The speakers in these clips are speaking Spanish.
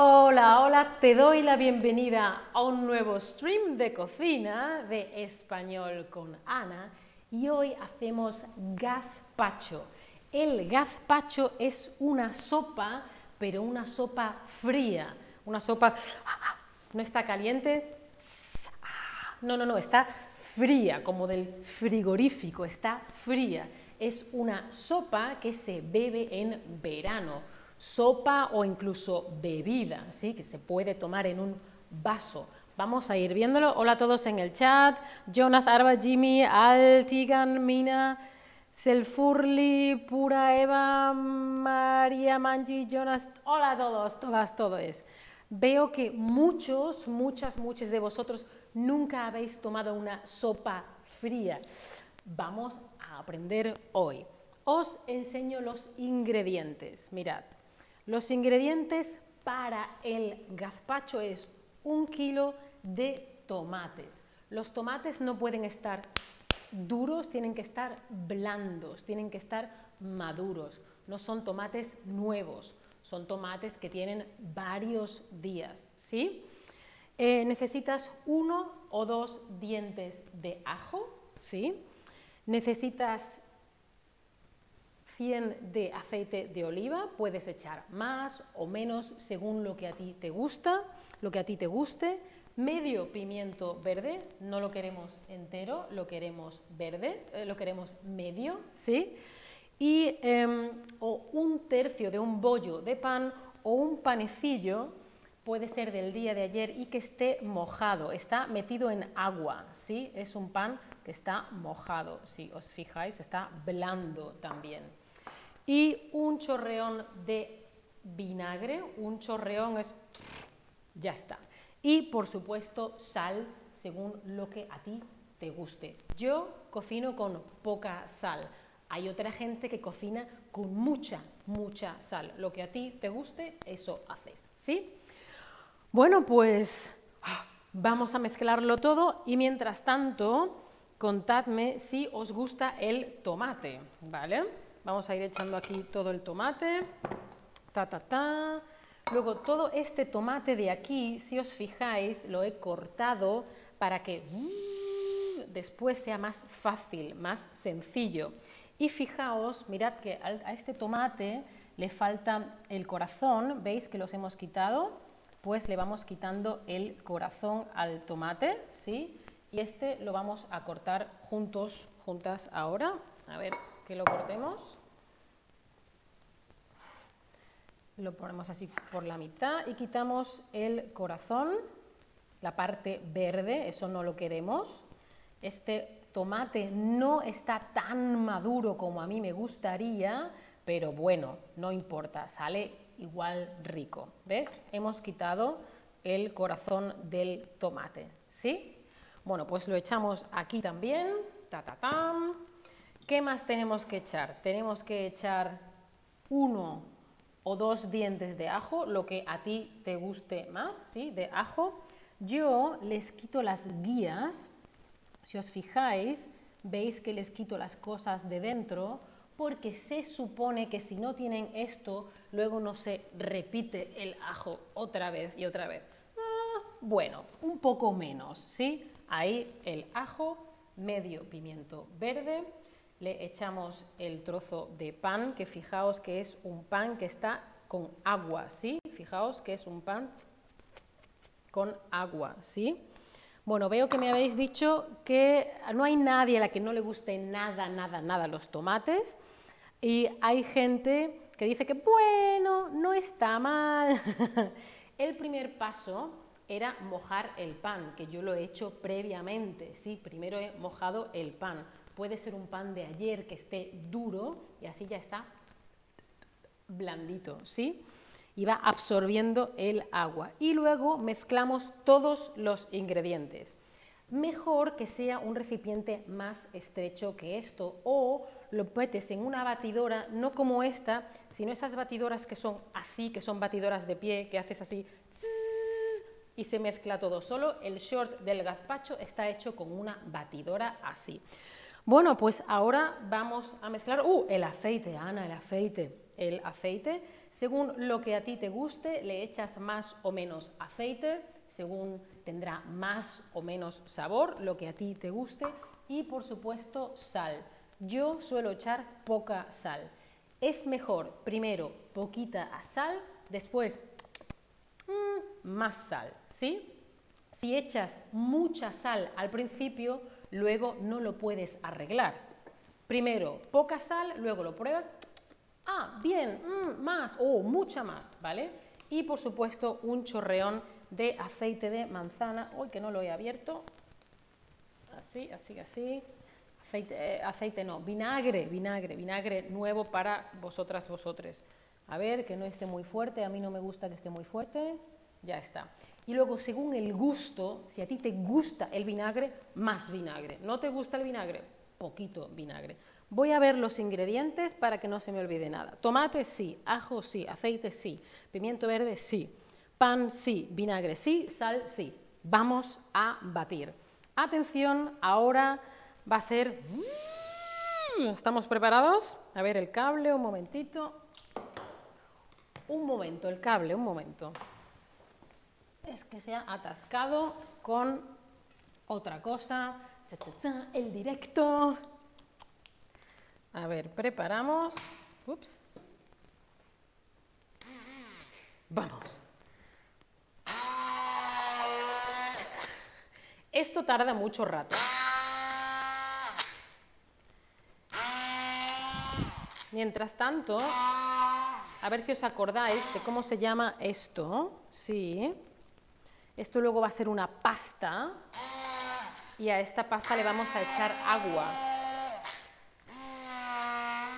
Hola, hola, te doy la bienvenida a un nuevo stream de cocina de español con Ana y hoy hacemos gazpacho. El gazpacho es una sopa, pero una sopa fría, una sopa no está caliente, no, no, no, está fría, como del frigorífico, está fría. Es una sopa que se bebe en verano sopa o incluso bebida, ¿sí? que se puede tomar en un vaso. Vamos a ir viéndolo. Hola a todos en el chat. Jonas, Arba, Jimmy, Altigan, Mina, Selfurli, Pura Eva, María Manji, Jonas. Hola a todos, todas, todos. Veo que muchos, muchas, muchos de vosotros nunca habéis tomado una sopa fría. Vamos a aprender hoy. Os enseño los ingredientes. Mirad, los ingredientes para el gazpacho es un kilo de tomates. Los tomates no pueden estar duros, tienen que estar blandos, tienen que estar maduros. No son tomates nuevos, son tomates que tienen varios días. ¿sí? Eh, necesitas uno o dos dientes de ajo. ¿sí? Necesitas 100 de aceite de oliva, puedes echar más o menos según lo que a ti te gusta, lo que a ti te guste. Medio pimiento verde, no lo queremos entero, lo queremos verde, eh, lo queremos medio, ¿sí? Y em, o un tercio de un bollo de pan o un panecillo puede ser del día de ayer y que esté mojado, está metido en agua, ¿sí? Es un pan que está mojado, si os fijáis, está blando también y un chorreón de vinagre, un chorreón es ya está. Y por supuesto sal según lo que a ti te guste. Yo cocino con poca sal. Hay otra gente que cocina con mucha, mucha sal. Lo que a ti te guste, eso haces, ¿sí? Bueno, pues vamos a mezclarlo todo y mientras tanto, contadme si os gusta el tomate, ¿vale? Vamos a ir echando aquí todo el tomate. Ta, ta, ta. Luego todo este tomate de aquí, si os fijáis, lo he cortado para que mm, después sea más fácil, más sencillo. Y fijaos, mirad que a este tomate le falta el corazón, ¿veis que los hemos quitado? Pues le vamos quitando el corazón al tomate, ¿sí? Y este lo vamos a cortar juntos, juntas ahora. A ver, que lo cortemos. Lo ponemos así por la mitad y quitamos el corazón, la parte verde, eso no lo queremos. Este tomate no está tan maduro como a mí me gustaría, pero bueno, no importa, sale igual rico. ¿Ves? Hemos quitado el corazón del tomate, ¿sí? Bueno, pues lo echamos aquí también. Ta, ta, ta. ¿Qué más tenemos que echar? Tenemos que echar uno dos dientes de ajo, lo que a ti te guste más, ¿sí? De ajo. Yo les quito las guías, si os fijáis, veis que les quito las cosas de dentro, porque se supone que si no tienen esto, luego no se repite el ajo otra vez y otra vez. Ah, bueno, un poco menos, ¿sí? Ahí el ajo, medio pimiento verde, le echamos el trozo de pan, que fijaos que es un pan que está con agua, ¿sí? Fijaos que es un pan con agua, ¿sí? Bueno, veo que me habéis dicho que no hay nadie a la que no le guste nada, nada, nada los tomates y hay gente que dice que, bueno, no está mal. el primer paso era mojar el pan, que yo lo he hecho previamente, ¿sí? Primero he mojado el pan puede ser un pan de ayer que esté duro y así ya está blandito, ¿sí? Y va absorbiendo el agua. Y luego mezclamos todos los ingredientes. Mejor que sea un recipiente más estrecho que esto o lo metes en una batidora, no como esta, sino esas batidoras que son así, que son batidoras de pie, que haces así y se mezcla todo. Solo el short del gazpacho está hecho con una batidora así. Bueno, pues ahora vamos a mezclar, uh, el aceite, Ana, el aceite. El aceite Según lo que a ti te guste, le echas más o menos aceite, según tendrá más o menos sabor, lo que a ti te guste, y por supuesto sal. Yo suelo echar poca sal. Es mejor primero poquita sal, después mm, más sal, ¿sí? Si echas mucha sal al principio, luego no lo puedes arreglar. Primero poca sal, luego lo pruebas, ah, bien, mm, más, o oh, mucha más, ¿vale? Y por supuesto un chorreón de aceite de manzana, hoy que no lo he abierto, así, así, así, aceite, eh, aceite no, vinagre, vinagre, vinagre nuevo para vosotras, vosotres. A ver, que no esté muy fuerte, a mí no me gusta que esté muy fuerte, ya está. Y luego, según el gusto, si a ti te gusta el vinagre, más vinagre. ¿No te gusta el vinagre? Poquito vinagre. Voy a ver los ingredientes para que no se me olvide nada. Tomate sí, ajo sí, aceite sí, pimiento verde sí, pan sí, vinagre sí, sal sí. Vamos a batir. Atención, ahora va a ser... ¿Estamos preparados? A ver el cable, un momentito. Un momento, el cable, un momento. Es que se ha atascado con otra cosa. El directo. A ver, preparamos. Ups. Vamos. Esto tarda mucho rato. Mientras tanto, a ver si os acordáis de cómo se llama esto. Sí. Esto luego va a ser una pasta y a esta pasta le vamos a echar agua.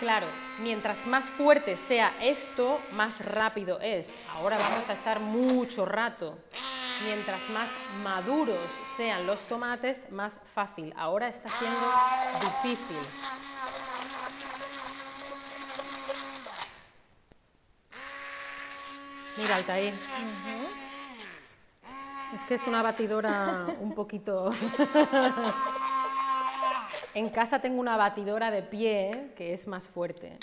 Claro, mientras más fuerte sea esto, más rápido es. Ahora vamos a estar mucho rato. Mientras más maduros sean los tomates, más fácil. Ahora está siendo difícil. Mira, Altair. Es que es una batidora un poquito... En casa tengo una batidora de pie que es más fuerte.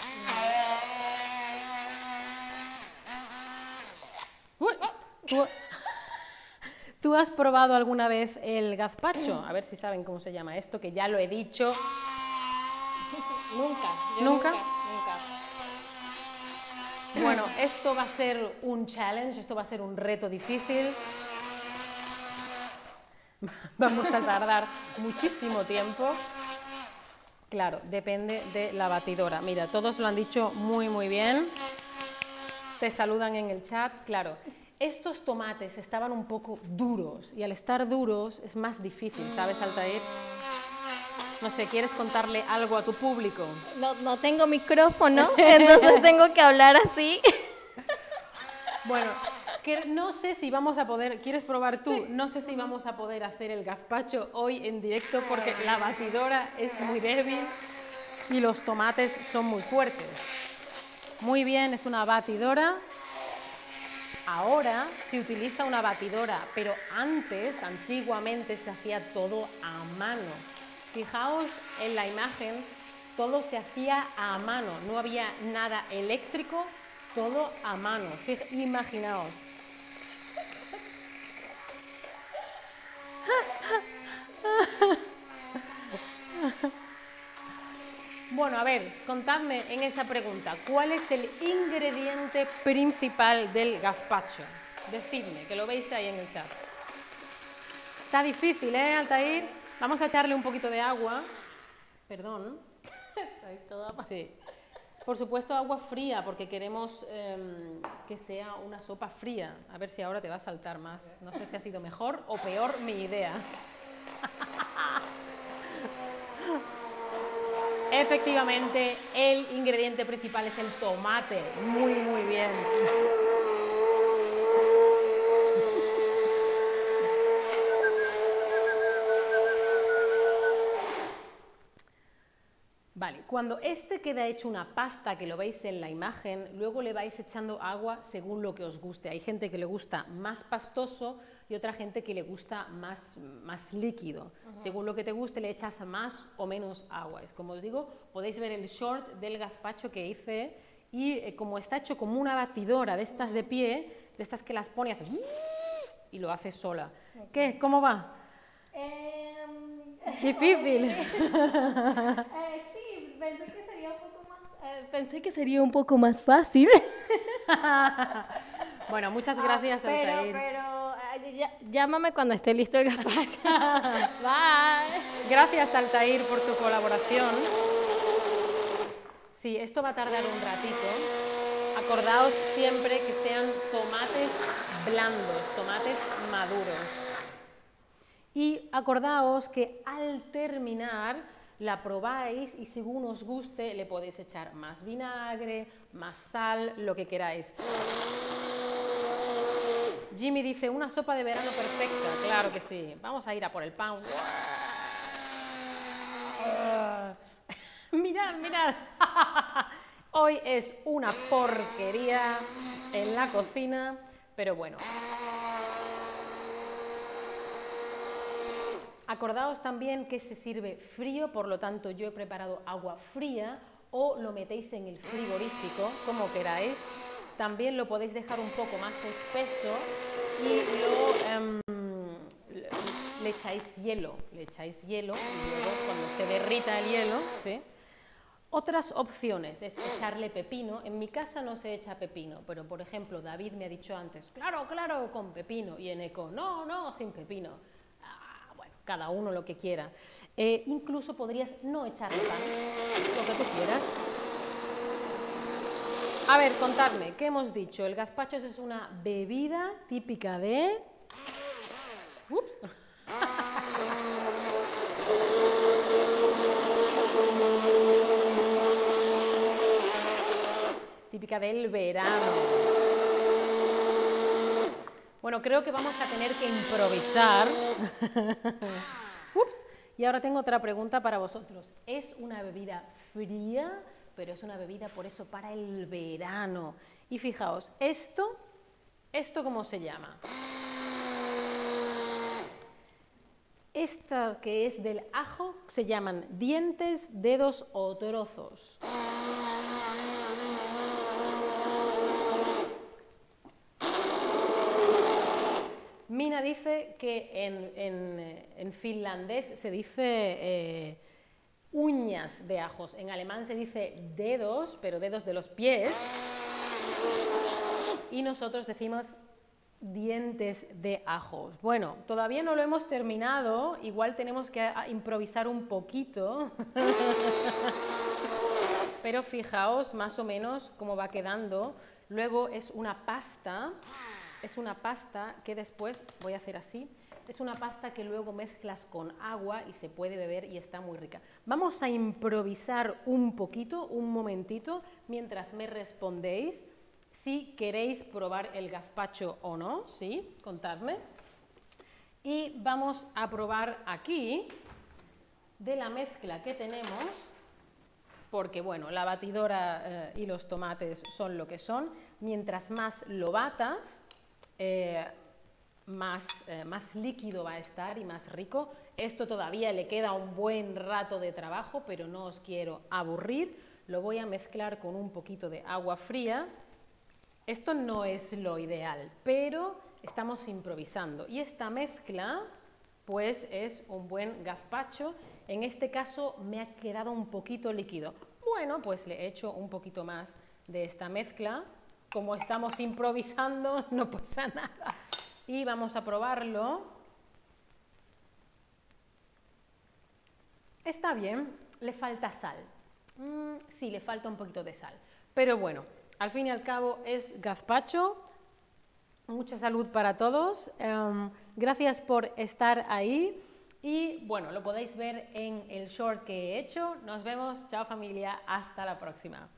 ¿Tú has probado alguna vez el gazpacho? A ver si saben cómo se llama esto, que ya lo he dicho. Nunca. ¿Nunca? Nunca. Bueno, esto va a ser un challenge, esto va a ser un reto difícil. Vamos a tardar muchísimo tiempo. Claro, depende de la batidora. Mira, todos lo han dicho muy, muy bien. Te saludan en el chat, claro. Estos tomates estaban un poco duros y al estar duros es más difícil, ¿sabes, Altair? No sé, ¿quieres contarle algo a tu público? No, no tengo micrófono, entonces tengo que hablar así. Bueno, que no sé si vamos a poder, ¿quieres probar tú? No sé si vamos a poder hacer el gazpacho hoy en directo porque la batidora es muy débil y los tomates son muy fuertes. Muy bien, es una batidora. Ahora se utiliza una batidora, pero antes, antiguamente, se hacía todo a mano. Fijaos en la imagen, todo se hacía a mano, no había nada eléctrico, todo a mano. Imaginaos. Bueno, a ver, contadme en esa pregunta, ¿cuál es el ingrediente principal del gazpacho? Decidme, que lo veis ahí en el chat. Está difícil, ¿eh, Altair? Vamos a echarle un poquito de agua. Perdón. Sí. Por supuesto, agua fría, porque queremos em, que sea una sopa fría. A ver si ahora te va a saltar más. No sé si ha sido mejor o peor mi idea. Efectivamente, el ingrediente principal es el tomate. Muy, muy bien. Vale, cuando este queda hecho una pasta, que lo veis en la imagen, luego le vais echando agua según lo que os guste. Hay gente que le gusta más pastoso y otra gente que le gusta más, más líquido. Según lo que te guste, le echas más o menos agua. Es como os digo, podéis ver el short del gazpacho que hice y eh, como está hecho como una batidora de estas de pie, de estas que las pone y hace y lo hace sola. ¿Qué? ¿Cómo va? Em, Difícil. eh, sí, pensé que sería un poco más, eh, pensé que sería un poco más fácil. bueno, muchas gracias, Ah, pero, Altair. pero ya- llámame cuando esté listo el gazpacho. Bye. Gracias, Altair, por tu colaboración. Sí, esto va a tardar un ratito. Acordaos siempre que sean tomates blandos, tomates maduros. Y acordaos que al terminar la probáis y según os guste le podéis echar más vinagre, más sal, lo que queráis. Jimmy dice, una sopa de verano perfecta. Claro que sí. Vamos a ir a por el pan. mirad, mirad. Hoy es una porquería en la cocina, pero bueno. Acordaos también que se sirve frío, por lo tanto yo he preparado agua fría o lo metéis en el frigorífico, como queráis. También lo podéis dejar un poco más espeso y lo, em, le, echáis hielo, le echáis hielo y luego cuando se derrita el hielo, ¿sí? Otras opciones es echarle pepino. En mi casa no se echa pepino, pero por ejemplo David me ha dicho antes, claro, claro, con pepino. Y en eco, no, no, sin pepino. Cada uno lo que quiera. Eh, incluso podrías no echarle pan, lo que tú quieras. A ver, contadme, ¿qué hemos dicho? El gazpacho es una bebida típica de... Ups. típica del verano. Bueno, creo que vamos a tener que improvisar. Ups. Y ahora tengo otra pregunta para vosotros. Es una bebida fría, pero es una bebida por eso para el verano. Y fijaos, esto, ¿esto cómo se llama? Esta que es del ajo se llaman dientes, dedos o trozos. Mina dice que en, en, eh, en finlandés se dice eh, uñas de ajos, en alemán se dice dedos, pero dedos de los pies, y nosotros decimos dientes de ajos. Bueno, todavía no lo hemos terminado, igual tenemos que ah, improvisar un poquito, pero fijaos más o menos cómo va quedando. Luego es una pasta es una pasta que después voy a hacer así. Es una pasta que luego mezclas con agua y se puede beber y está muy rica. Vamos a improvisar un poquito, un momentito, mientras me respondéis si queréis probar el gazpacho o no, ¿sí? Contadme. Y vamos a probar aquí de la mezcla que tenemos, porque bueno, la batidora eh, y los tomates son lo que son. Mientras más lo batas, eh, más, eh, más líquido va a estar y más rico. Esto todavía le queda un buen rato de trabajo, pero no os quiero aburrir. Lo voy a mezclar con un poquito de agua fría. Esto no es lo ideal, pero estamos improvisando. Y esta mezcla, pues es un buen gazpacho. En este caso me ha quedado un poquito líquido. Bueno, pues le echo un poquito más de esta mezcla como estamos improvisando, no pasa nada. Y vamos a probarlo. Está bien, le falta sal. Mm, sí, le falta un poquito de sal. Pero bueno, al fin y al cabo es gazpacho. Mucha salud para todos. Um, gracias por estar ahí. Y bueno, lo podéis ver en el short que he hecho. Nos vemos. Chao familia. Hasta la próxima.